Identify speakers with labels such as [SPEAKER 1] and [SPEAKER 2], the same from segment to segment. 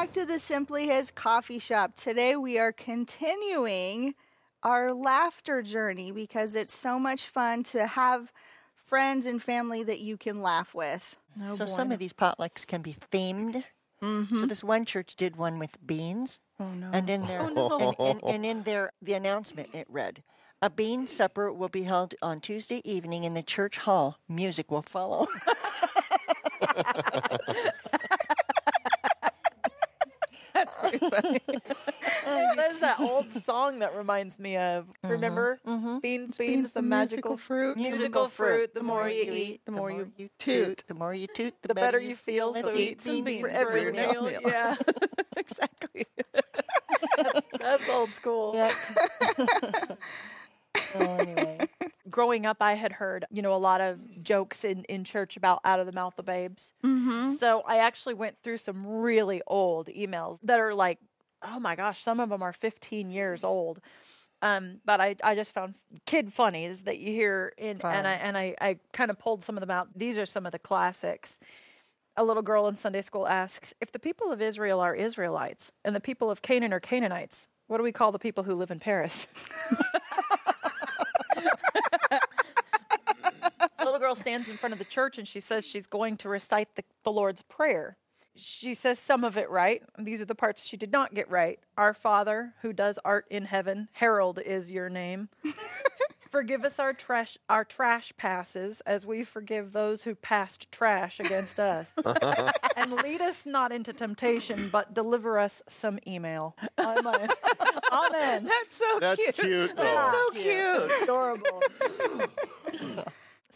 [SPEAKER 1] Welcome back to the Simply His Coffee Shop. Today we are continuing our laughter journey because it's so much fun to have friends and family that you can laugh with.
[SPEAKER 2] Oh, so some of these potlucks can be themed. Mm-hmm. So this one church did one with beans. Oh no! And in their oh, and, and, and in their the announcement it read, "A bean supper will be held on Tuesday evening in the church hall. Music will follow."
[SPEAKER 3] There's that old song that reminds me of. Remember? Beans, beans, the magical fruit. Musical fruit. The more you eat, the more you
[SPEAKER 2] toot. The more you toot, the,
[SPEAKER 3] the better you feel. So
[SPEAKER 2] eat
[SPEAKER 3] some
[SPEAKER 2] beans
[SPEAKER 3] beans
[SPEAKER 2] for every meal.
[SPEAKER 3] meal. Yeah, exactly. that's, that's old school.
[SPEAKER 2] Yeah. so anyway,
[SPEAKER 3] growing up, I had heard, you know, a lot of jokes in, in church about out of the mouth of babes. Mm-hmm. So I actually went through some really old emails that are like, oh my gosh, some of them are 15 years old. Um, but I, I just found kid funnies that you hear in, and I and I, I kind of pulled some of them out. These are some of the classics. A little girl in Sunday school asks, if the people of Israel are Israelites and the people of Canaan are Canaanites, what do we call the people who live in Paris? Little girl stands in front of the church and she says she's going to recite the, the Lord's Prayer. She says some of it right. These are the parts she did not get right. Our Father, who does art in heaven, Harold is your name. Forgive us our trash our trash passes as we forgive those who passed trash against us. and lead us not into temptation, but deliver us some email. Amen. Amen.
[SPEAKER 4] That's so
[SPEAKER 5] That's
[SPEAKER 4] cute.
[SPEAKER 5] cute,
[SPEAKER 4] That's
[SPEAKER 5] though.
[SPEAKER 4] so cute.
[SPEAKER 3] Adorable.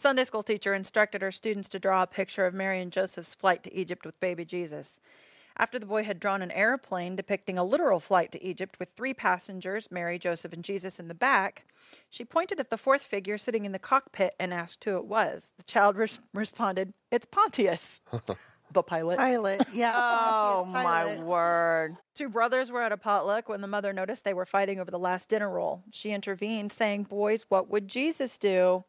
[SPEAKER 3] Sunday school teacher instructed her students to draw a picture of Mary and Joseph's flight to Egypt with baby Jesus. After the boy had drawn an airplane depicting a literal flight to Egypt with three passengers, Mary, Joseph, and Jesus, in the back, she pointed at the fourth figure sitting in the cockpit and asked who it was. The child res- responded, It's Pontius, the pilot.
[SPEAKER 1] Pilot, yeah.
[SPEAKER 4] Oh
[SPEAKER 1] Pontius
[SPEAKER 4] my word.
[SPEAKER 3] Two brothers were at a potluck when the mother noticed they were fighting over the last dinner roll. She intervened, saying, Boys, what would Jesus do?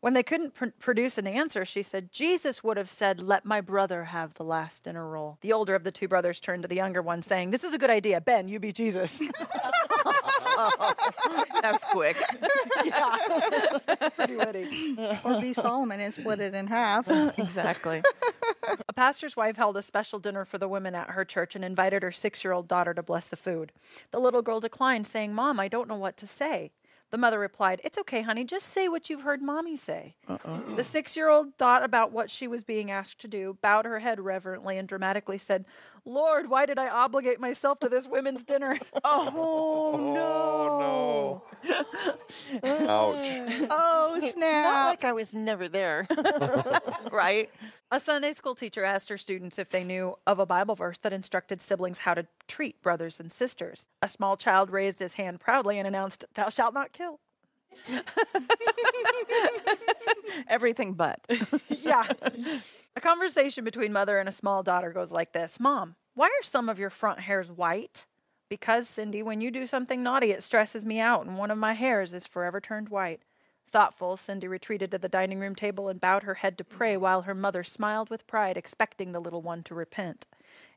[SPEAKER 3] When they couldn't pr- produce an answer, she said, Jesus would have said, Let my brother have the last dinner roll. The older of the two brothers turned to the younger one, saying, This is a good idea. Ben, you be Jesus.
[SPEAKER 4] That was quick.
[SPEAKER 3] Pretty witty.
[SPEAKER 1] Or be Solomon and split it in half.
[SPEAKER 4] exactly.
[SPEAKER 3] A pastor's wife held a special dinner for the women at her church and invited her six year old daughter to bless the food. The little girl declined, saying, Mom, I don't know what to say. The mother replied, It's okay, honey, just say what you've heard mommy say. Uh-uh. The six year old thought about what she was being asked to do, bowed her head reverently, and dramatically said, Lord, why did I obligate myself to this women's dinner?
[SPEAKER 5] Oh no! Oh, no. Ouch!
[SPEAKER 1] Oh, snap.
[SPEAKER 2] it's not like I was never there.
[SPEAKER 4] right?
[SPEAKER 3] A Sunday school teacher asked her students if they knew of a Bible verse that instructed siblings how to treat brothers and sisters. A small child raised his hand proudly and announced, Thou shalt not kill.
[SPEAKER 4] Everything but.
[SPEAKER 3] yeah. A conversation between mother and a small daughter goes like this Mom, why are some of your front hairs white? Because, Cindy, when you do something naughty, it stresses me out, and one of my hairs is forever turned white. Thoughtful, Cindy retreated to the dining room table and bowed her head to pray mm. while her mother smiled with pride, expecting the little one to repent.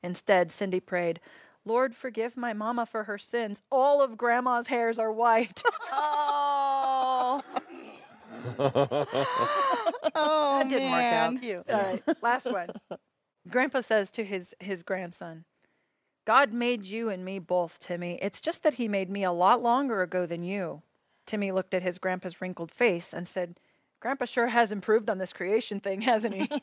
[SPEAKER 3] Instead, Cindy prayed, Lord, forgive my mama for her sins. All of grandma's hairs are white.
[SPEAKER 4] Oh.
[SPEAKER 1] Oh,
[SPEAKER 3] That didn't work
[SPEAKER 1] man.
[SPEAKER 3] out. Cute. All right, last one. Grandpa says to his his grandson, "God made you and me both, Timmy. It's just that he made me a lot longer ago than you." Timmy looked at his grandpa's wrinkled face and said, "Grandpa sure has improved on this creation thing, hasn't he?"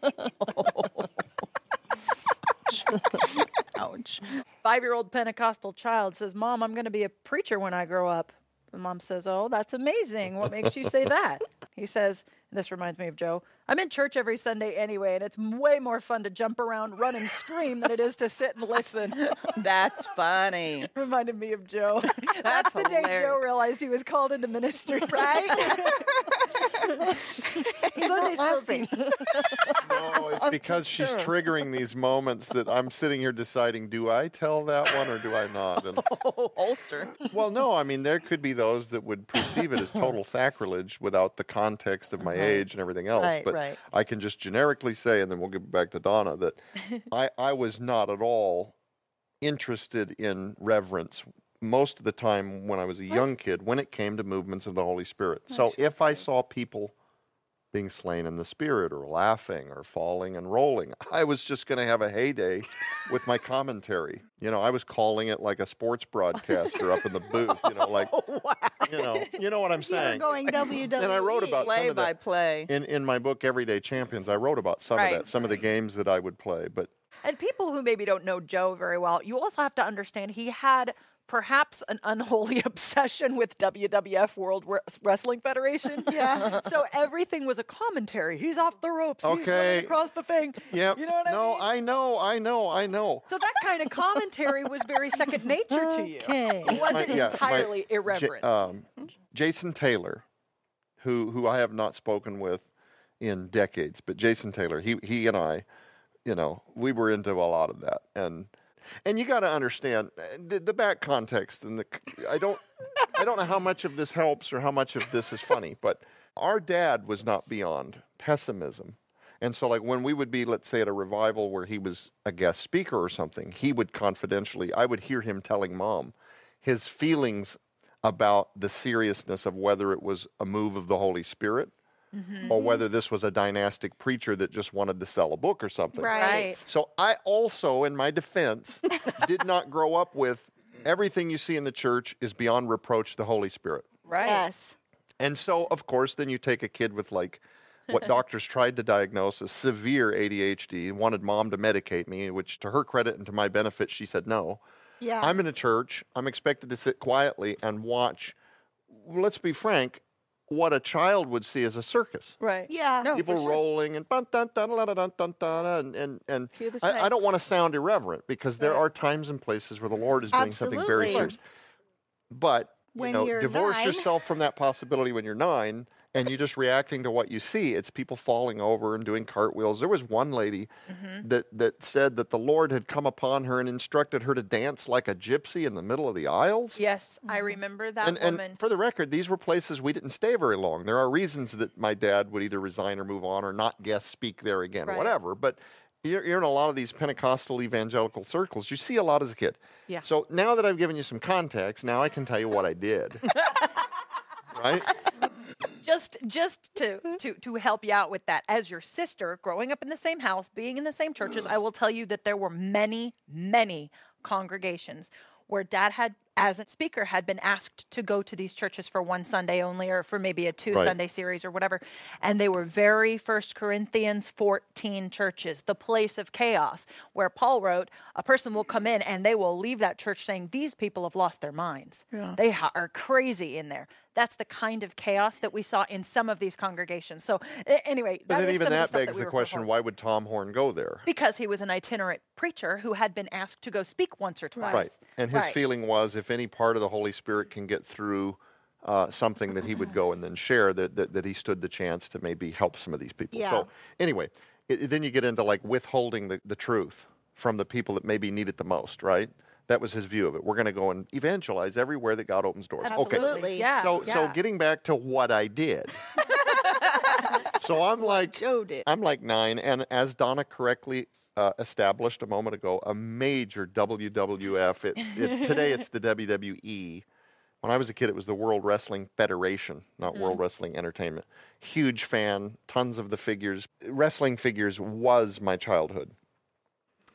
[SPEAKER 4] Ouch.
[SPEAKER 3] Five-year-old Pentecostal child says, "Mom, I'm going to be a preacher when I grow up." The mom says, "Oh, that's amazing. What makes you say that?" He says, and "This reminds me of Joe. I'm in church every Sunday anyway, and it's way more fun to jump around, run, and scream than it is to sit and listen."
[SPEAKER 4] That's funny.
[SPEAKER 3] Reminded me of Joe. That's,
[SPEAKER 4] That's
[SPEAKER 3] the day Joe realized he was called into ministry, right? Sunday school teacher.
[SPEAKER 5] No, it's because she's triggering these moments that I'm sitting here deciding: do I tell that one or do I not? And,
[SPEAKER 4] Oh, holster.
[SPEAKER 5] well, no. I mean, there could be those that would perceive it as total sacrilege without the context of my age and everything else.
[SPEAKER 2] Right,
[SPEAKER 5] but
[SPEAKER 2] right.
[SPEAKER 5] I can just generically say, and then we'll get back to Donna, that I, I was not at all interested in reverence most of the time when I was a young kid when it came to movements of the Holy Spirit. So if I saw people being slain in the spirit or laughing or falling and rolling, I was just going to have a heyday with my commentary. You know, I was calling it like a sports broadcaster up in the booth, you know, like oh, you know, you know what I'm
[SPEAKER 1] You're
[SPEAKER 5] saying.
[SPEAKER 1] going WWE.
[SPEAKER 5] And I wrote about some
[SPEAKER 4] Play
[SPEAKER 5] of
[SPEAKER 4] by
[SPEAKER 5] that
[SPEAKER 4] play.
[SPEAKER 5] in in my book Everyday Champions. I wrote about some
[SPEAKER 3] Right.
[SPEAKER 5] of that, some of the games that I would play, but
[SPEAKER 3] And people who maybe don't know Joe very well, you also have to understand he had perhaps an unholy obsession with WWF World Wre- Wrestling Federation.
[SPEAKER 1] Yeah.
[SPEAKER 3] So everything was a commentary. He's off the ropes.
[SPEAKER 5] Okay.
[SPEAKER 3] running across the thing.
[SPEAKER 5] yeah.
[SPEAKER 3] You know what
[SPEAKER 5] no,
[SPEAKER 3] I mean?
[SPEAKER 5] No, I know, I know, I know.
[SPEAKER 3] so that kind of commentary was very second nature to you.
[SPEAKER 2] Okay.
[SPEAKER 3] It wasn't
[SPEAKER 5] My- yeah, my-
[SPEAKER 3] entirely
[SPEAKER 5] J-
[SPEAKER 3] irreverent.
[SPEAKER 5] um, Jason Taylor, who who I have not spoken with in decades, but Jason Taylor, he he and I, you know, we were into a lot of that, and and you got to understand uh, the, the back context, and the I don't I don't know how much of this helps or how much of this is funny, but our dad was not beyond pessimism. And so, like when we would be, let's say, at a revival where he was a guest speaker or something, he would confidentially, I would hear him telling mom his feelings about the seriousness of whether it was a move of the Holy Spirit Mm-hmm. or whether this was a dynastic preacher that just wanted to sell a book or something.
[SPEAKER 1] Right.
[SPEAKER 3] Right.
[SPEAKER 5] So I also, in my defense, did not grow up with everything you see in the church is beyond reproach the Holy Spirit.
[SPEAKER 3] right.
[SPEAKER 1] Yes.
[SPEAKER 5] And so, of course, then you take a kid with like what doctors tried to diagnose as severe ADHD and wanted mom to medicate me, which to her credit and to my benefit, she said no.
[SPEAKER 1] Yeah.
[SPEAKER 5] I'm in a church. I'm expected to sit quietly and watch, let's be frank, what a child would see as a circus.
[SPEAKER 3] Right.
[SPEAKER 1] yeah.
[SPEAKER 3] No,
[SPEAKER 5] People
[SPEAKER 3] sure.
[SPEAKER 5] rolling and dun dun dun dun dun dun dun and and and
[SPEAKER 3] Cue
[SPEAKER 5] I, I don't want to sound irreverent because there
[SPEAKER 3] Right.
[SPEAKER 5] are times and places where the Lord is doing something very serious. But
[SPEAKER 1] When
[SPEAKER 5] you know,
[SPEAKER 1] you're
[SPEAKER 5] divorce
[SPEAKER 1] nine.
[SPEAKER 5] yourself from that possibility when you're nine and you're just reacting to what you see. It's people falling over and doing cartwheels. There was one lady
[SPEAKER 3] Mm-hmm.
[SPEAKER 5] that that said that the Lord had come upon her and instructed her to dance like a gypsy in the middle of the aisles.
[SPEAKER 3] Yes, I remember that
[SPEAKER 5] And,
[SPEAKER 3] woman.
[SPEAKER 5] and for the record, these were places we didn't stay very long. There are reasons that my dad would either resign or move on or not guest speak there again,
[SPEAKER 3] Right.
[SPEAKER 5] whatever. But you're, you're in a lot of these Pentecostal evangelical circles. You see a lot as a kid.
[SPEAKER 3] Yeah.
[SPEAKER 5] So now that I've given you some context, now I can tell you what I did. right?
[SPEAKER 3] Just just to to to help you out with that. As your sister growing up in the same house being in the same churches i will tell you that there were many many congregations where dad had as a speaker had been asked to go to these churches for one sunday only or for maybe a two
[SPEAKER 5] Right.
[SPEAKER 3] sunday series or whatever and they were very first corinthians 14 churches the place of chaos where paul wrote a person will come in and they will leave that church saying these people have lost their minds they ha- are crazy in there that's the kind of chaos that we saw in some of these congregations. So, anyway,
[SPEAKER 5] But
[SPEAKER 3] that
[SPEAKER 5] then
[SPEAKER 3] is
[SPEAKER 5] even
[SPEAKER 3] some of
[SPEAKER 5] that
[SPEAKER 3] stuff
[SPEAKER 5] begs
[SPEAKER 3] we
[SPEAKER 5] the question
[SPEAKER 3] performing.
[SPEAKER 5] why would Tom Horn go there?
[SPEAKER 3] Because he was an itinerant preacher who had been asked to go speak once or twice.
[SPEAKER 5] Right. And his
[SPEAKER 1] Right.
[SPEAKER 5] feeling was if any part of the Holy Spirit can get through uh, something that he would go and then share, that, that, that he stood the chance to maybe help some of these people.
[SPEAKER 1] Yeah.
[SPEAKER 5] So, anyway, it, it- then you get into like withholding the, the truth from the people that maybe need it the most, right? That was his view of it. We're going to go and evangelize everywhere that God opens doors. Okay.
[SPEAKER 3] Yeah.
[SPEAKER 5] So, so getting back to what I did. so I'm like,
[SPEAKER 4] Joe did.
[SPEAKER 5] I'm like nine, and as Donna correctly uh, established a moment ago, a major WWF. It, it, today it's the WWE. When I was a kid, it was the World Wrestling Federation, not World Wrestling Entertainment. Huge fan, tons of the figures. Wrestling figures was my childhood.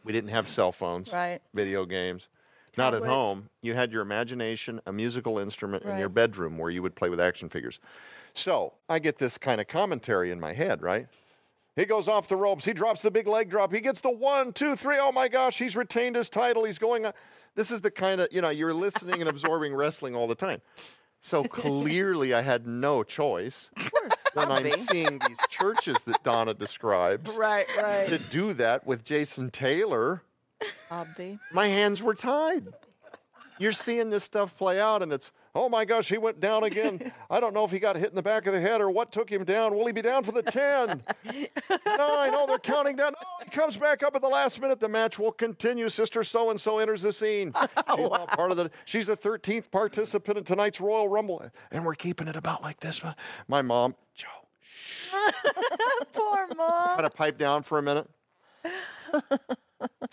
[SPEAKER 5] We didn't have cell phones,
[SPEAKER 4] Right.
[SPEAKER 5] video games. Not at home. You had your imagination, a musical instrument in your bedroom where you would play with action figures. So I get this kind of commentary in my head, right? He goes off the ropes. He drops the big leg drop. He gets the one, two, three. Oh my gosh, he's retained his title. He's going on. This is the kind of, you know, you're listening and absorbing wrestling all the time. So clearly I had no choice when I'm seeing these churches that Donna describes
[SPEAKER 4] Right, right.
[SPEAKER 5] to do that with Jason Taylor.
[SPEAKER 4] Obvi.
[SPEAKER 5] My hands were tied. You're seeing this stuff play out, and it's, oh my gosh, he went down again. I don't know if he got hit in the back of the head or what took him down. Will he be down for the 10? Nine. Oh, they're counting down. Oh, he comes back up at the last minute. The match will continue. Sister so and so enters the scene. She's not part of the, she's the 13th participant in tonight's Royal Rumble. And we're keeping it about like this. My mom, Joe,
[SPEAKER 3] Poor mom.
[SPEAKER 5] kind of pipe down for a minute.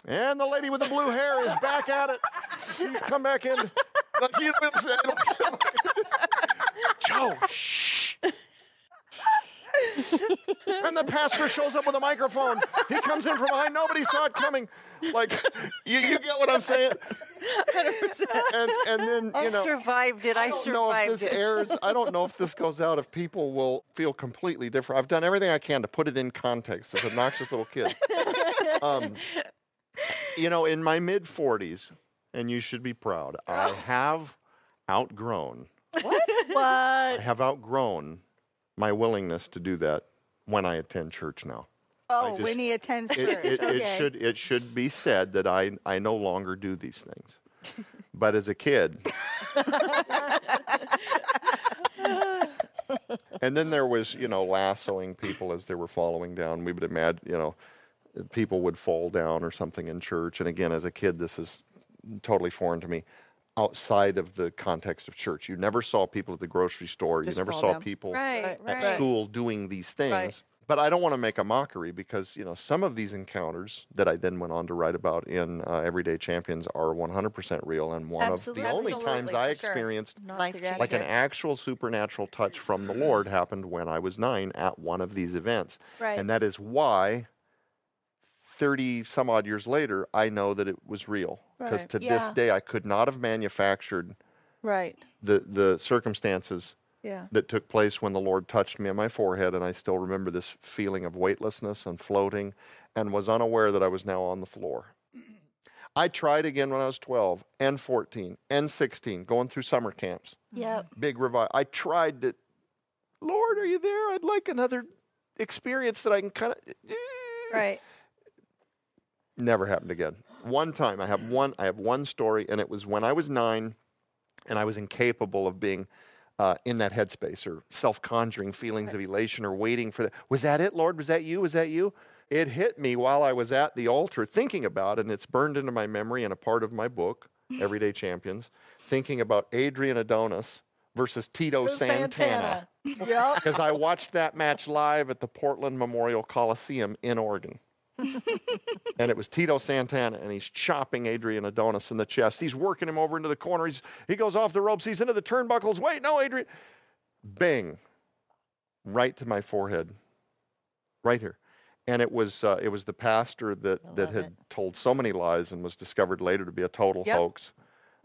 [SPEAKER 5] and the lady with the blue hair is back at it. She's come back in. Like you know what I'm saying? Just, Joe, shh. and the pastor shows up with a microphone. He comes in from behind. Nobody saw it coming. Like, you, you get what I'm saying? And, and then,
[SPEAKER 2] I
[SPEAKER 5] you know.
[SPEAKER 2] survived it. I,
[SPEAKER 5] I don't know if this
[SPEAKER 2] it.
[SPEAKER 5] airs. I don't know if this goes out. If people will feel completely different. I've done everything I can to put it in context. As an obnoxious little kid. Um, you know, in my mid 40s, and you should be proud. I have outgrown.
[SPEAKER 4] What?
[SPEAKER 5] I have outgrown my willingness to do that when I attend church now.
[SPEAKER 1] Oh,
[SPEAKER 5] just-
[SPEAKER 1] when he attends
[SPEAKER 5] It,
[SPEAKER 1] church.
[SPEAKER 5] it,
[SPEAKER 1] okay.
[SPEAKER 5] it should it should be said that I I no longer do these things. But as a kid, and then there was you know lassoing people as they were following down. We would imagine you know people would fall down or something in church. And again, as a kid, this is totally foreign to me. Outside of the context of church, you never saw people at the grocery store.
[SPEAKER 4] Just
[SPEAKER 5] you never saw
[SPEAKER 4] down.
[SPEAKER 5] people
[SPEAKER 3] Right,
[SPEAKER 5] at
[SPEAKER 3] right.
[SPEAKER 5] school doing these things.
[SPEAKER 4] Right.
[SPEAKER 5] But I don't want to make a mockery because you know some of these encounters that I then went on to write about in uh, Everyday Champions are 100% real, and one
[SPEAKER 1] Absolutely.
[SPEAKER 5] of the only times I
[SPEAKER 3] for sure.
[SPEAKER 5] experienced like an actual supernatural touch from the Lord happened when I was nine at one of these events,
[SPEAKER 3] Right.
[SPEAKER 5] and that is why. 30 some odd years later, I know that it was real. Because
[SPEAKER 4] Right.
[SPEAKER 5] to
[SPEAKER 1] Yeah.
[SPEAKER 5] this day, I could not have manufactured
[SPEAKER 4] Right.
[SPEAKER 5] the, the circumstances
[SPEAKER 4] Yeah.
[SPEAKER 5] that took place when the Lord touched me on my forehead, and I still remember this feeling of weightlessness and floating, and was unaware that I was now on the floor. I tried again when I was 12 and 14 and 16, going through summer camps,
[SPEAKER 1] Yep.
[SPEAKER 5] big revival. I tried to, Lord, are you there? I'd like another experience that I can kind of. Eh.
[SPEAKER 3] Right.
[SPEAKER 5] Never happened again. One time, I have one. I have one story, and it was when I was nine, and I was incapable of being uh, in that headspace or self-conjuring feelings of elation or waiting for that. Was that it, Lord? Was that you? Was that you? It hit me while I was at the altar thinking about, it, and it's burned into my memory and a part of my book, Everyday Champions, thinking about Adrian Adonis versus Tito Santana
[SPEAKER 1] Yep.
[SPEAKER 5] because I watched that match live at the Portland Memorial Coliseum in Oregon. And it was Tito Santana, and he's chopping Adrian Adonis in the chest. He's working him over into the corner. He's, he goes off the ropes. He's into the turnbuckles. Wait, no, Adrian. Bing. Right to my forehead. Right here. And it was uh, it was the pastor that, that had
[SPEAKER 2] it.
[SPEAKER 5] told so many lies and was discovered later to be a total
[SPEAKER 4] Yep.
[SPEAKER 5] hoax.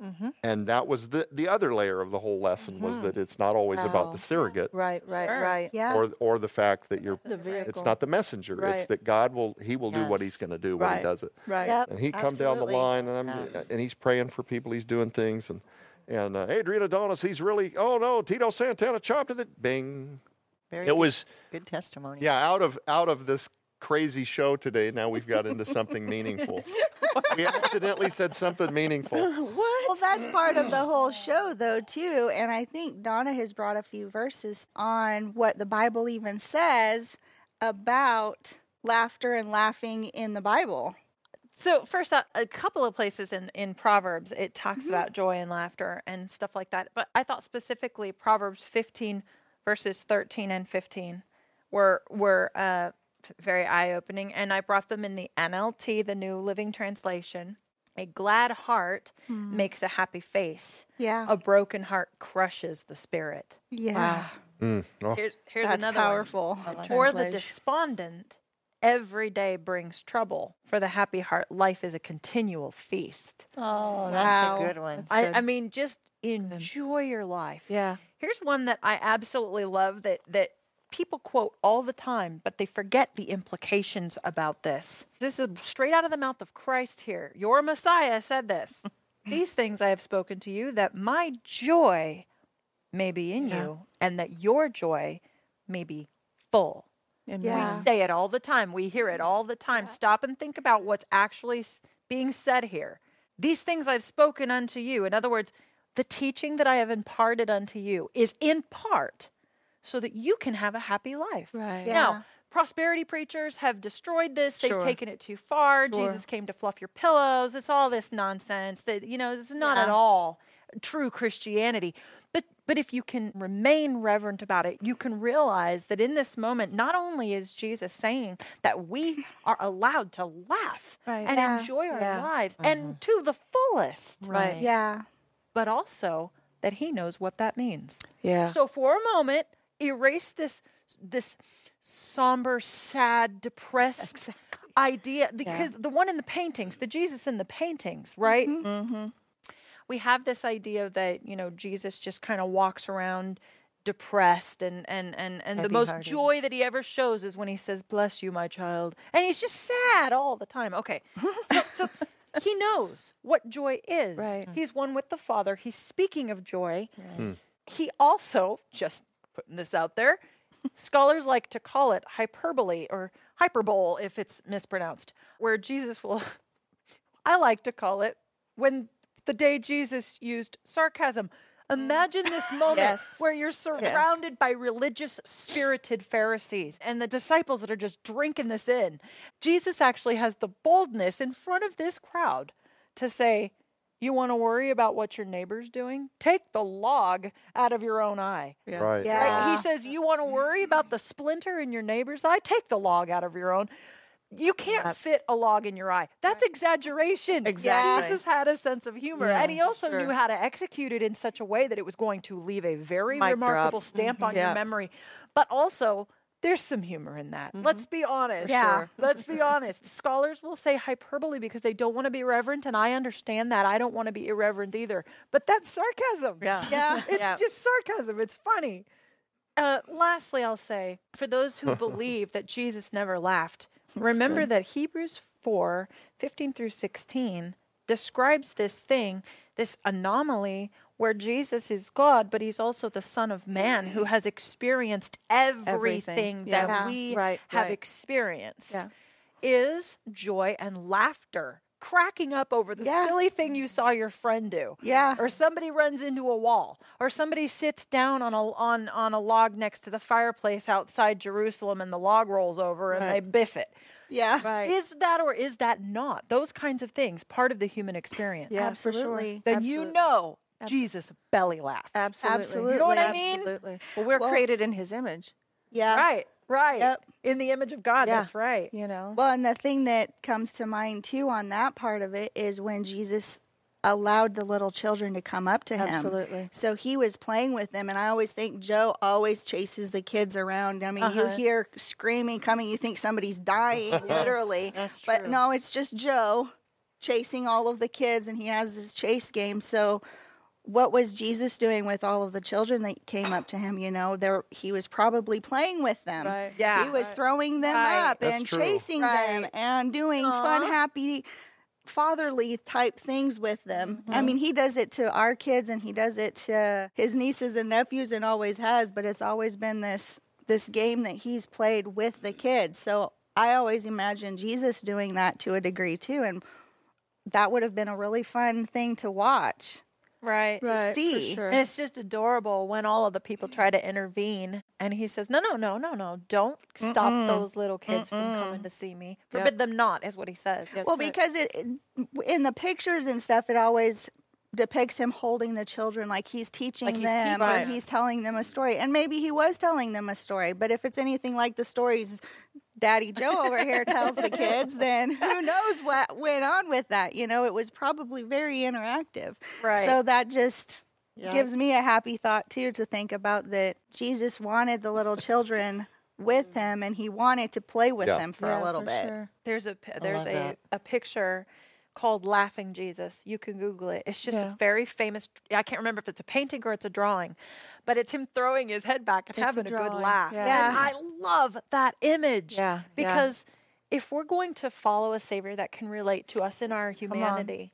[SPEAKER 2] Mm-hmm.
[SPEAKER 5] And that was the, the other layer of the whole lesson was that it's not always about the surrogate
[SPEAKER 4] Right. Right.
[SPEAKER 3] Sure.
[SPEAKER 4] Right.
[SPEAKER 1] Yeah.
[SPEAKER 5] or or the fact that you're
[SPEAKER 4] The vehicle.
[SPEAKER 5] it's not the messenger it's that god will he will do what he's going to do when he does it
[SPEAKER 4] Right.
[SPEAKER 1] Yep.
[SPEAKER 5] and he come down the line and i'm and he's praying for people he's doing things and and uh, adrian adonis he's really oh no tito santana chopped in the bing
[SPEAKER 2] Very
[SPEAKER 5] it
[SPEAKER 2] good,
[SPEAKER 5] was
[SPEAKER 2] good testimony.
[SPEAKER 5] yeah out of out of this crazy show today now we've got into something meaningful we accidentally said something meaningful
[SPEAKER 1] Well, that's part of the whole show, though, too. And I think Donna has brought a few verses on what the Bible even says about laughter and laughing in the Bible.
[SPEAKER 3] So first, uh, a couple of places in in Proverbs it talks about joy and laughter and stuff like that. But I thought specifically Proverbs 15 verses 13 and 15 were were uh, very eye opening, and I brought them in the NLT, the New Living Translation. A glad heart makes a happy face.
[SPEAKER 1] Yeah.
[SPEAKER 3] A broken heart crushes the spirit.
[SPEAKER 1] yeah.
[SPEAKER 5] Mm, oh,
[SPEAKER 3] Here's, here's
[SPEAKER 1] That's
[SPEAKER 3] another one.
[SPEAKER 1] powerful.
[SPEAKER 3] For the despondent, every day brings trouble. For the happy heart, life is a continual feast.
[SPEAKER 2] Oh, that's a good one.
[SPEAKER 3] I,
[SPEAKER 4] good.
[SPEAKER 3] I mean, just enjoy your life.
[SPEAKER 4] Yeah.
[SPEAKER 3] Here's one that I absolutely love that that people quote all the time, but they forget the implications about this. This is straight out of the mouth of Christ here. Your Messiah said this. These things I have spoken to you that my joy may be in you and that your joy may be full.
[SPEAKER 4] And
[SPEAKER 1] Yeah.
[SPEAKER 3] We say it all the time. We hear it all the time. Stop and think about what's actually being said here. These things I've spoken unto you. In other words, the teaching that I have imparted unto you is in part so that you can have a happy life.
[SPEAKER 4] Right.
[SPEAKER 1] Yeah.
[SPEAKER 3] Now, prosperity preachers have destroyed this. They've
[SPEAKER 4] Sure.
[SPEAKER 3] taken it too far.
[SPEAKER 4] Sure.
[SPEAKER 3] Jesus came to fluff your pillows. It's all this nonsense that, you know, it's not at all. true Christianity. But but if you can remain reverent about it, you can realize that in this moment, not only is Jesus saying that we are allowed to laugh
[SPEAKER 4] Right.
[SPEAKER 3] and
[SPEAKER 1] Yeah.
[SPEAKER 3] enjoy our
[SPEAKER 4] Yeah.
[SPEAKER 3] lives and mm-hmm. to the fullest,
[SPEAKER 4] Right.
[SPEAKER 1] Yeah.
[SPEAKER 3] but also that he knows what that means.
[SPEAKER 4] Yeah.
[SPEAKER 3] So for a moment, erase this this somber, sad, depressed idea because the one in the paintings, the Jesus in the paintings, right?
[SPEAKER 4] mm-hmm.
[SPEAKER 3] We have this idea that you know Jesus just kind of walks around depressed and and and and the most
[SPEAKER 2] Heavy-hearted.
[SPEAKER 3] joy that he ever shows is when he says bless you my child. And he's just sad all the time. Okay. So, so he knows what joy is.
[SPEAKER 4] Right.
[SPEAKER 3] he's one with the father. He's speaking of joy. He also just putting this out there. Scholars like to call it hyperbole or hyperbole if it's mispronounced where jesus will i like to call it when the day jesus used sarcasm. Imagine this moment
[SPEAKER 4] Yes.
[SPEAKER 3] where you're surrounded by religious spirited pharisees and the disciples that are just drinking this in. Jesus actually has the boldness in front of this crowd to say you want to worry about what your neighbor's doing? Take the log out of your own eye.
[SPEAKER 4] Yeah.
[SPEAKER 5] Right.
[SPEAKER 1] Yeah.
[SPEAKER 3] Right? He says, You want to worry about the splinter in your neighbor's eye? Take the log out of your own. You can't fit a log in your eye. That's exaggeration.
[SPEAKER 4] Exactly.
[SPEAKER 3] Jesus had a sense of humor. and he also
[SPEAKER 4] sure.
[SPEAKER 3] knew how to execute it in such a way that it was going to leave a very
[SPEAKER 4] Mic
[SPEAKER 3] remarkable
[SPEAKER 4] drop.
[SPEAKER 3] stamp mm-hmm. on
[SPEAKER 4] Yeah.
[SPEAKER 3] your memory. But also, there's some humor in that. Let's be honest.
[SPEAKER 1] Yeah.
[SPEAKER 3] Sure. Let's be honest. Scholars will say hyperbole because they don't want to be irreverent, and I understand that. I don't want to be irreverent either. But that's sarcasm.
[SPEAKER 4] Yeah.
[SPEAKER 1] Yeah.
[SPEAKER 3] It's
[SPEAKER 4] Yeah.
[SPEAKER 3] just sarcasm. It's funny. Uh, lastly, I'll say for those who believe that Jesus never laughed, remember that Hebrews 4 15 through 16 describes this thing, this anomaly where Jesus is God, but he's also the Son of Man who has experienced everything,
[SPEAKER 4] Everything.
[SPEAKER 3] that
[SPEAKER 1] Yeah.
[SPEAKER 3] we
[SPEAKER 4] Right,
[SPEAKER 3] have
[SPEAKER 4] right.
[SPEAKER 3] experienced
[SPEAKER 4] Yeah.
[SPEAKER 3] is joy and laughter. Cracking up over the
[SPEAKER 1] Yeah.
[SPEAKER 3] silly thing you saw your friend do
[SPEAKER 1] Yeah.
[SPEAKER 3] or somebody runs into a wall or somebody sits down on a on on a log next to the fireplace outside Jerusalem and the log rolls over and they biff it.
[SPEAKER 1] Yeah.
[SPEAKER 4] Right.
[SPEAKER 3] Is that or is that not? Those kinds of things part of the human experience.
[SPEAKER 4] Yeah, for sure.
[SPEAKER 1] Absolutely.
[SPEAKER 3] Then you
[SPEAKER 4] Absolutely.
[SPEAKER 3] Jesus belly laughed.
[SPEAKER 4] Absolutely.
[SPEAKER 1] Absolutely.
[SPEAKER 3] You know what I mean?
[SPEAKER 4] Absolutely. Well, we're
[SPEAKER 1] Well-
[SPEAKER 4] created in his image,
[SPEAKER 1] Yeah.
[SPEAKER 3] Right, right.
[SPEAKER 1] Yep.
[SPEAKER 3] In the image of God,
[SPEAKER 4] Yeah.
[SPEAKER 3] that's right.
[SPEAKER 4] you know?
[SPEAKER 1] Well, and the thing that comes to mind too on that part of it is when Jesus allowed the little children to come up to him.
[SPEAKER 4] Absolutely.
[SPEAKER 1] So he was playing with them, and I always think Joe always chases the kids around. I mean, you
[SPEAKER 3] Uh-huh.
[SPEAKER 1] hear screaming coming, you think somebody's dying, literally.
[SPEAKER 2] that's true.
[SPEAKER 1] But no, it's just Joe chasing all of the kids, and he has this chase game. So. What was Jesus doing with all of the children that came up to him? You know, there he was probably playing with them.
[SPEAKER 4] Right.
[SPEAKER 3] Yeah.
[SPEAKER 1] He was throwing them
[SPEAKER 3] Right.
[SPEAKER 1] up
[SPEAKER 5] That's
[SPEAKER 1] and
[SPEAKER 5] true.
[SPEAKER 1] chasing them and doing fun, happy, fatherly type things with them. I
[SPEAKER 3] Mm-hmm.
[SPEAKER 1] mean, he does it to our kids and he does it to his nieces and nephews and always has, but it's always been this this game that he's played with the kids. So I always imagine Jesus doing that to a degree too and that would have been a really fun thing to watch.
[SPEAKER 3] Right.
[SPEAKER 4] right.
[SPEAKER 1] see.
[SPEAKER 4] sure.
[SPEAKER 3] And it's just adorable when all of the people try to intervene and he says, No, no, no, no, no. Don't stop those little kids from coming to see me. Forbid them not, is what he says.
[SPEAKER 4] That's
[SPEAKER 1] Well,
[SPEAKER 4] right.
[SPEAKER 1] because it, it in the pictures and stuff, it always depicts him holding the children like he's teaching
[SPEAKER 3] Like he's
[SPEAKER 1] them
[SPEAKER 3] teaching
[SPEAKER 1] or he's telling them a story. And maybe he was telling them a story, but if it's anything like the stories Daddy Joe over here tells the kids, then who knows what went on with that? You know, it was probably very interactive.
[SPEAKER 3] Right.
[SPEAKER 1] So that just
[SPEAKER 2] Yeah.
[SPEAKER 1] gives me a happy thought too to think about that Jesus wanted the little children with mm. him and he wanted to play with
[SPEAKER 5] Yeah.
[SPEAKER 1] them for
[SPEAKER 4] Yeah,
[SPEAKER 1] a little
[SPEAKER 4] for
[SPEAKER 1] bit.
[SPEAKER 4] sure.
[SPEAKER 3] There's a there's a,
[SPEAKER 2] that.
[SPEAKER 3] a picture called Laughing Jesus. You can Google it. It's just
[SPEAKER 4] Yeah.
[SPEAKER 3] a very famous. I can't remember if it's a painting or it's a drawing, but it's him throwing his head back and
[SPEAKER 4] It's
[SPEAKER 3] having a, good laugh.
[SPEAKER 4] yeah.
[SPEAKER 3] And I love that image.
[SPEAKER 4] Yeah, yeah.
[SPEAKER 3] because if we're going to follow a savior that can relate to us in our humanity,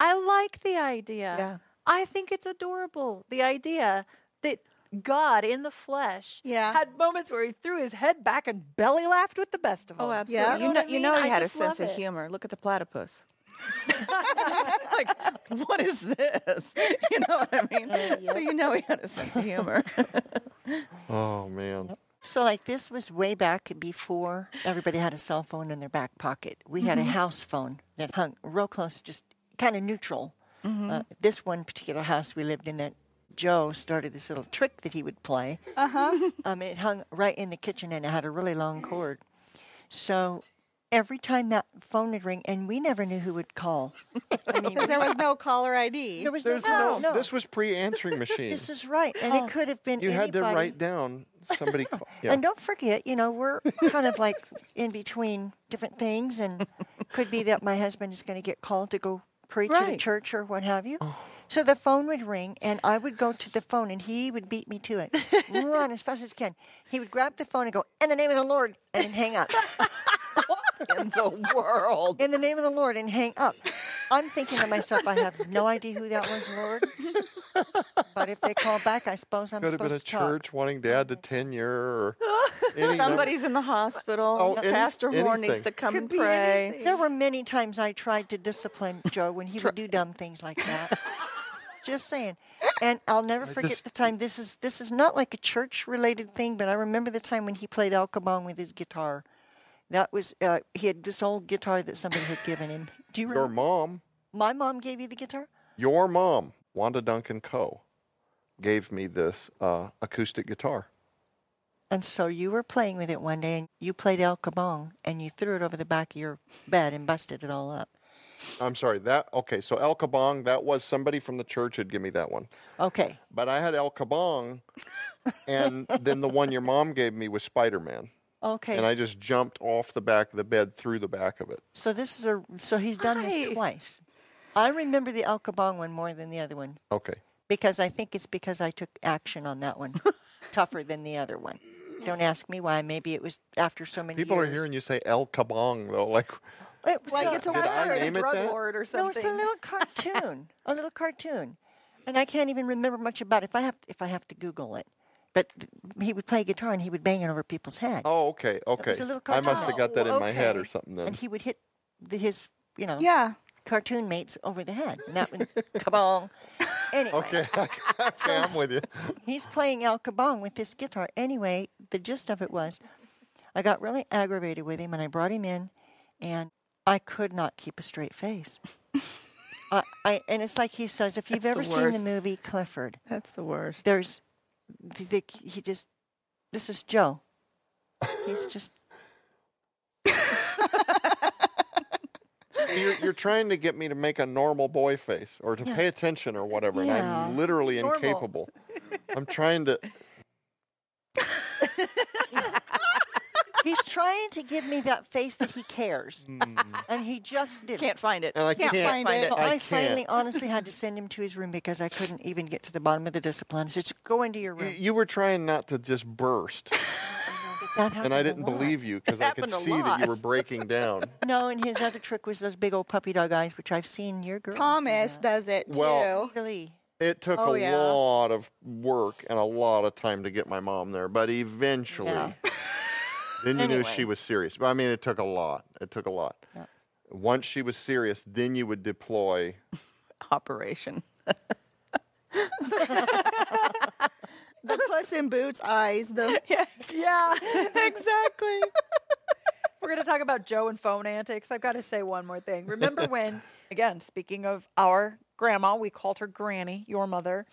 [SPEAKER 3] I like the idea.
[SPEAKER 4] Yeah.
[SPEAKER 3] I think it's adorable. The idea that God in the flesh
[SPEAKER 1] Yeah.
[SPEAKER 3] had moments where he threw his head back and belly laughed with the best of oh, them.
[SPEAKER 4] Oh, absolutely.
[SPEAKER 1] Yeah.
[SPEAKER 4] You
[SPEAKER 3] You know
[SPEAKER 4] know,
[SPEAKER 3] I
[SPEAKER 4] you know
[SPEAKER 3] mean?
[SPEAKER 4] he had a sense of
[SPEAKER 3] it.
[SPEAKER 4] humor. Look at the platypus. like, what is this? You know what I mean? So you know he had a sense of humor.
[SPEAKER 5] Oh man.
[SPEAKER 2] So, like, this was way back before everybody had a cell phone in their back pocket. We had a house phone that hung real close, just kind of neutral Uh, this one particular house we lived in that Joe started this little trick that he would play. Uh huh. um, it hung right in the kitchen and it had a really long cord. So every time that phone would ring, and we never knew who would call. I mean,
[SPEAKER 1] Because there was no caller ID.
[SPEAKER 2] there was
[SPEAKER 5] There's
[SPEAKER 2] no,
[SPEAKER 5] no, This was pre-answering machine.
[SPEAKER 2] This is right, and it oh. could have been
[SPEAKER 5] you had to write down somebody. Call, yeah.
[SPEAKER 2] And don't forget, you know, we're kind of like in between different things, and could be that my husband is going to get called to go preach at a church or what have you. Oh. So the phone would ring, and I would go to the phone, and he would beat me to it. Run as fast as he can. He would grab the phone and go, "In the name of the Lord," and hang up.
[SPEAKER 4] In the world.
[SPEAKER 2] In the name of the Lord, and hang up. I'm thinking to myself, I have no idea who that was, Lord. But if they call back, I suppose I'm
[SPEAKER 5] Could have been
[SPEAKER 2] supposed
[SPEAKER 5] a
[SPEAKER 2] to talk.
[SPEAKER 5] church wanting dad to tenure or any number-
[SPEAKER 4] Somebody's in the hospital.
[SPEAKER 5] Oh,
[SPEAKER 4] the
[SPEAKER 5] any-
[SPEAKER 4] Pastor Moore needs
[SPEAKER 5] anything.
[SPEAKER 4] to come
[SPEAKER 1] Could
[SPEAKER 4] and
[SPEAKER 1] be
[SPEAKER 4] pray.
[SPEAKER 1] anything.
[SPEAKER 2] There were many times I tried to discipline Joe when he would do dumb things like that. Just saying. And I'll never forget
[SPEAKER 5] just-
[SPEAKER 2] the time. This is this is not like a church related thing, but I remember the time when he played El Kabong with his guitar. That was uh, he had this old guitar that somebody had given him. Do you
[SPEAKER 5] your
[SPEAKER 2] remember?
[SPEAKER 5] mom,
[SPEAKER 2] My mom gave you the guitar.
[SPEAKER 5] your mom, Wanda Duncan Co. gave me this uh, acoustic guitar.
[SPEAKER 2] And so you were playing with it one day, and you played El Kabong, and you threw it over the back of your bed and busted it all up.
[SPEAKER 5] I'm sorry. That okay. So El Kabong, that was somebody from the church had give me that one.
[SPEAKER 2] Okay.
[SPEAKER 5] But I had El Kabong, and then the one your mom gave me was Spider Man,
[SPEAKER 2] Okay.
[SPEAKER 5] and I just jumped off the back of the bed through the back of it.
[SPEAKER 2] So this is a so he's done this
[SPEAKER 4] Hi.
[SPEAKER 2] twice. I remember the El Kabong one more than the other one
[SPEAKER 5] Okay.
[SPEAKER 2] because I think it's because I took action on that one tougher than the other one. Don't ask me why. Maybe it was after so many
[SPEAKER 5] People
[SPEAKER 2] years.
[SPEAKER 5] are hearing you say El Kabong though, like
[SPEAKER 2] It was
[SPEAKER 1] Like
[SPEAKER 2] a-
[SPEAKER 1] it's a
[SPEAKER 5] Did I
[SPEAKER 1] word.
[SPEAKER 5] name it
[SPEAKER 3] drug
[SPEAKER 5] that?
[SPEAKER 3] lord or
[SPEAKER 2] no,
[SPEAKER 3] something.
[SPEAKER 2] it's a little cartoon, a little cartoon, and I can't even remember much about it. If I have if I have to Google it, but he would play guitar and he would bang it over people's head,
[SPEAKER 5] oh okay okay.
[SPEAKER 2] was a little
[SPEAKER 5] I must have got that in my oh, head or something then.
[SPEAKER 2] and he would hit the, his you know
[SPEAKER 1] Yeah.
[SPEAKER 2] cartoon mates over the head, and that would kabong. Anyway,
[SPEAKER 5] Okay, okay, I'm with you.
[SPEAKER 2] he's playing El Kabong with this guitar. Anyway, the gist of it was I got really aggravated with him and I brought him in and I could not keep a straight face. I, I, and it's like he says, if you've
[SPEAKER 4] That's
[SPEAKER 2] ever
[SPEAKER 4] the
[SPEAKER 2] seen the
[SPEAKER 4] worst.
[SPEAKER 2] movie Clifford,
[SPEAKER 4] That's the worst.
[SPEAKER 2] there's, the, the, he just, this is Joe. He's just,
[SPEAKER 5] You're, you're trying to get me to make a normal boy face or to pay attention or whatever, and I'm literally
[SPEAKER 3] Normal.
[SPEAKER 5] incapable. I'm trying to.
[SPEAKER 2] He's trying to give me that face that he cares. Mm. and he just didn't.
[SPEAKER 4] Can't find it.
[SPEAKER 5] And I
[SPEAKER 1] Can't
[SPEAKER 5] can't,
[SPEAKER 1] find it.
[SPEAKER 2] So
[SPEAKER 5] I
[SPEAKER 2] I,
[SPEAKER 5] can't.
[SPEAKER 2] finally, honestly, had to send him to his room because I couldn't even get to the bottom of the discipline. I said, "Just go into your room.
[SPEAKER 5] You were trying not to just burst,
[SPEAKER 2] That
[SPEAKER 5] and I
[SPEAKER 2] happened a
[SPEAKER 5] didn't
[SPEAKER 2] lot.
[SPEAKER 5] believe you because I could
[SPEAKER 4] happened a
[SPEAKER 5] see that you were breaking down.
[SPEAKER 2] No, and his other trick was those big old puppy dog eyes, which I've seen your girls. do
[SPEAKER 1] Thomas
[SPEAKER 2] that.
[SPEAKER 1] does it too.
[SPEAKER 5] Well-
[SPEAKER 2] Really?
[SPEAKER 5] It took
[SPEAKER 1] Oh,
[SPEAKER 5] a
[SPEAKER 1] yeah.
[SPEAKER 5] lot of work and a lot of time to get my mom there, but eventually,
[SPEAKER 2] Yeah.
[SPEAKER 5] Then you knew she was serious. But I mean, it took a lot. It took a lot.
[SPEAKER 2] Yeah.
[SPEAKER 5] Once she was serious, then you would deploy.
[SPEAKER 4] Operation.
[SPEAKER 1] the Puss in Boots eyes. The
[SPEAKER 3] yeah, exactly. We're going to talk about Joe and phone antics. I've got to say one more thing. Remember when, again, speaking of our grandma, we called her Granny, your mother.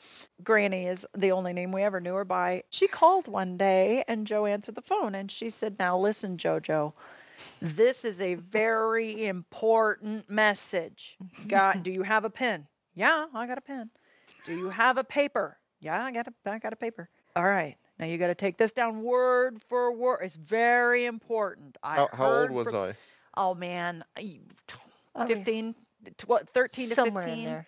[SPEAKER 3] Granny is the only name we ever knew her by. She called one day and Joe answered the phone and she said, Now listen, JoJo. This is a very important message. Got do you have a pen? Yeah, I got a pen. Do you have a paper? Yeah, I got a I got a paper. All right. Now you got to take this down word for word. It's very important. I
[SPEAKER 5] How, how old was
[SPEAKER 3] from-
[SPEAKER 5] I?
[SPEAKER 3] Oh man, you- 15 tw- 13 to
[SPEAKER 2] Somewhere
[SPEAKER 3] 15
[SPEAKER 2] in there.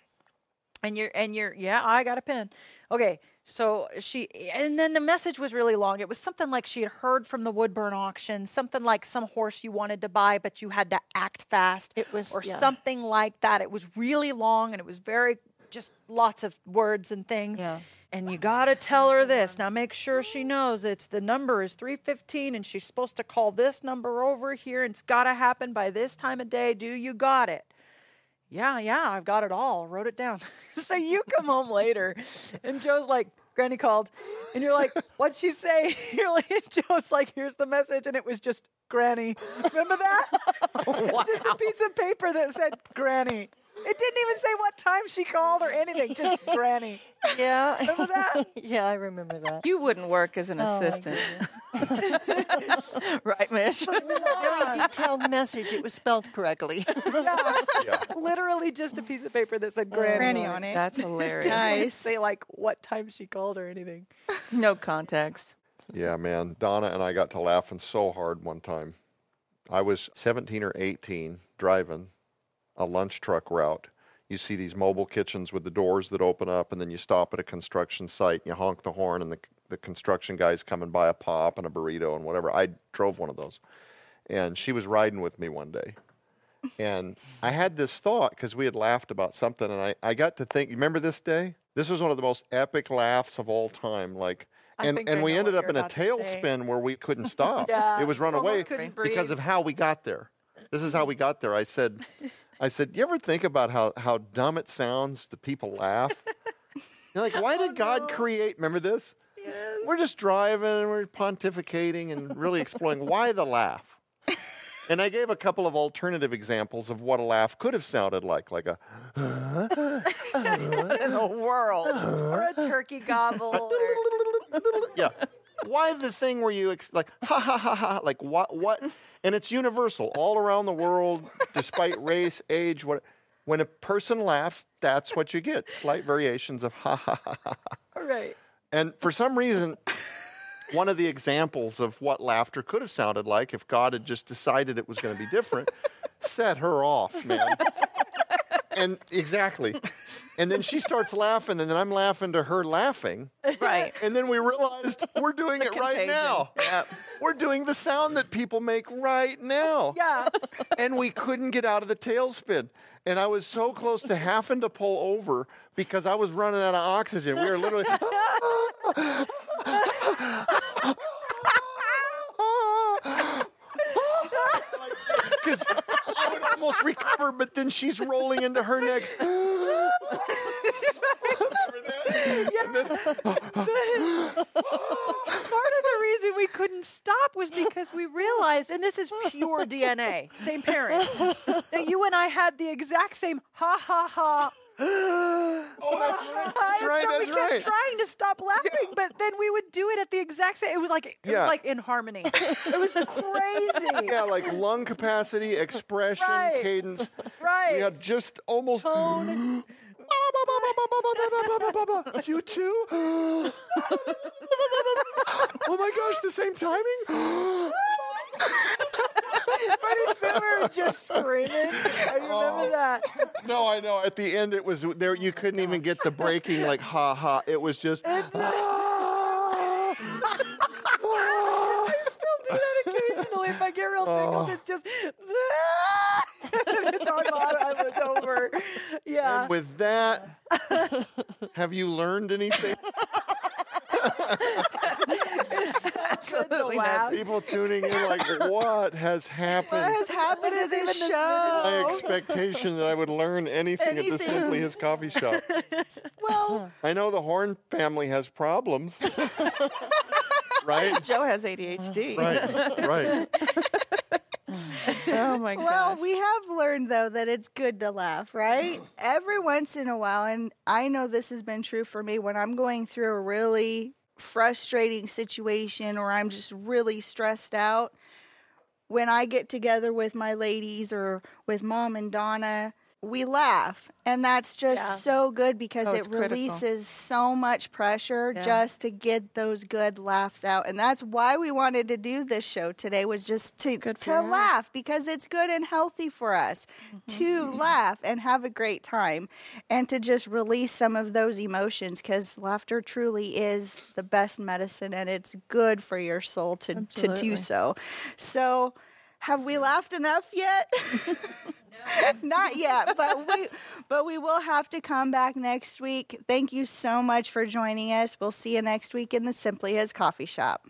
[SPEAKER 3] And you're and you're yeah i got a pen. Okay so she and then the message was really long. It was something like she had heard from the woodburn auction something like some horse you wanted to buy but you had to act fast
[SPEAKER 2] It was-
[SPEAKER 3] or
[SPEAKER 2] yeah.
[SPEAKER 3] something like that. It was really long and it was very just lots of words and things.
[SPEAKER 2] Yeah.
[SPEAKER 3] and you got to tell her this. Now make sure she knows it's the number is 315 and she's supposed to call this number over here and it's got to happen by this time of day. Do you got it yeah, yeah, I've got it all. Wrote it down. so you come home later, and Joe's like, Granny called, and you're like, what'd she say? You're like, and Joe's like, here's the message, and it was just Granny. Remember that? Just a piece of paper that said Granny. It didn't even say what time she called or anything. Just Granny.
[SPEAKER 2] Yeah.
[SPEAKER 3] Remember that?
[SPEAKER 2] yeah, I remember that.
[SPEAKER 4] You wouldn't work as an
[SPEAKER 2] Oh, my
[SPEAKER 4] assistant. right, Mish?
[SPEAKER 2] Very detailed message. It was spelled correctly.
[SPEAKER 5] Yeah.
[SPEAKER 3] Literally just a piece of paper that said Granny,
[SPEAKER 1] Granny on it.
[SPEAKER 4] That's hilarious.
[SPEAKER 1] Nice.
[SPEAKER 3] Say like what time she called or anything.
[SPEAKER 4] No context.
[SPEAKER 5] Yeah, man. Donna and I got to laughing so hard one time. I was 17 or 18 driving a lunch truck route. You see these mobile kitchens with the doors that open up, and then you stop at a construction site, and you honk the horn, and the, the construction guy's come and buy a pop and a burrito and whatever. I drove one of those. And she was riding with me one day. And I had this thought because we had laughed about something, and I, I got to think, you remember this day? This was one of the most epic laughs of all time. Like,
[SPEAKER 3] I
[SPEAKER 5] and, and we ended up in a
[SPEAKER 3] about to say.
[SPEAKER 5] tailspin where we couldn't stop.
[SPEAKER 3] Yeah,
[SPEAKER 5] it was run away because
[SPEAKER 3] breathe.
[SPEAKER 5] of how we got there. This is how we got there. I said, I said, you ever think about how, how dumb it sounds The people laugh? You're like, why did oh, God create? Remember this? We're just driving and we're pontificating and really exploring why the laugh. And I gave a couple of alternative examples of what a laugh could have sounded like, like a
[SPEAKER 4] In the world.
[SPEAKER 3] Or a turkey gobble. Or,
[SPEAKER 5] yeah. Why the thing where you ex- like ha ha ha ha like what what? And it's universal all around the world despite race age what when a person laughs that's what you get slight variations of ha ha ha ha
[SPEAKER 3] right.
[SPEAKER 5] And for some reason one of the examples of what laughter could have sounded like if God had just decided it was going to be different set her off man and exactly and then she starts laughing and then I'm laughing to her laughing
[SPEAKER 4] Right.
[SPEAKER 5] and then we realized we're doing it right
[SPEAKER 4] Contagion.
[SPEAKER 5] now.
[SPEAKER 4] Yep.
[SPEAKER 5] We're doing the sound that people make right now.
[SPEAKER 3] Yeah.
[SPEAKER 5] And we couldn't get out of the tailspin. And I was so close to having to pull over because I was running out of oxygen. We were literally. Because almost recovered, but then she's rolling into her next.
[SPEAKER 3] Part of the reason we couldn't stop was because we realized, and this is pure DNA, same parents, that you and I had the exact same ha ha ha.
[SPEAKER 5] Oh, that's right. That's right.
[SPEAKER 3] so
[SPEAKER 5] That's
[SPEAKER 3] we kept
[SPEAKER 5] right.
[SPEAKER 3] trying to stop laughing, but then we would do it at the exact same. It was like it
[SPEAKER 5] Yeah.
[SPEAKER 3] was like in harmony. It was crazy.
[SPEAKER 5] Yeah, like lung capacity, expression,
[SPEAKER 3] Right.
[SPEAKER 5] cadence.
[SPEAKER 3] Right.
[SPEAKER 5] We had just almost.
[SPEAKER 3] Tone.
[SPEAKER 5] you too? oh my gosh, the same timing?
[SPEAKER 3] Pretty were just screaming. I remember
[SPEAKER 5] Oh.
[SPEAKER 3] that.
[SPEAKER 5] no, I know. At the end, it was there. You couldn't even get the breaking, like ha ha. It was just.
[SPEAKER 3] I still do that occasionally. If I get real tickled,
[SPEAKER 5] Oh.
[SPEAKER 3] it's just it's on bottom, it's over. Yeah.
[SPEAKER 5] And with that, have you learned anything?
[SPEAKER 4] Absolutely
[SPEAKER 3] laugh.
[SPEAKER 5] People tuning in, like, what has happened?
[SPEAKER 1] What has happened to this
[SPEAKER 5] My
[SPEAKER 1] show?
[SPEAKER 5] My expectation that I would learn anything, at the Simply His coffee shop.
[SPEAKER 1] Well,
[SPEAKER 5] I know the Horn family has problems. right?
[SPEAKER 4] Joe has ADHD.
[SPEAKER 5] Right, right.
[SPEAKER 4] Oh my god.
[SPEAKER 1] well, we have learned though that it's good to laugh, right? Every once in a while, and I know this has been true for me when I'm going through a really frustrating situation or I'm just really stressed out. When I get together with my ladies or with mom and Donna, we laugh. And that's just
[SPEAKER 3] Yeah.
[SPEAKER 1] so good because
[SPEAKER 4] Oh,
[SPEAKER 1] it
[SPEAKER 4] it's critical.
[SPEAKER 1] releases so much pressure
[SPEAKER 4] Yeah.
[SPEAKER 1] just to get those good laughs out. And that's why we wanted to do this show today was just to to laugh because it's good and healthy for us mm-hmm. to laugh and have a great time and to just release some of those emotions cuz laughter truly is the best medicine and it's good for your soul to to do so. So have we laughed enough yet? Not yet, but we but we will have to come back next week. Thank you so much for joining us. We'll see you next week in the Simply His Coffee Shop.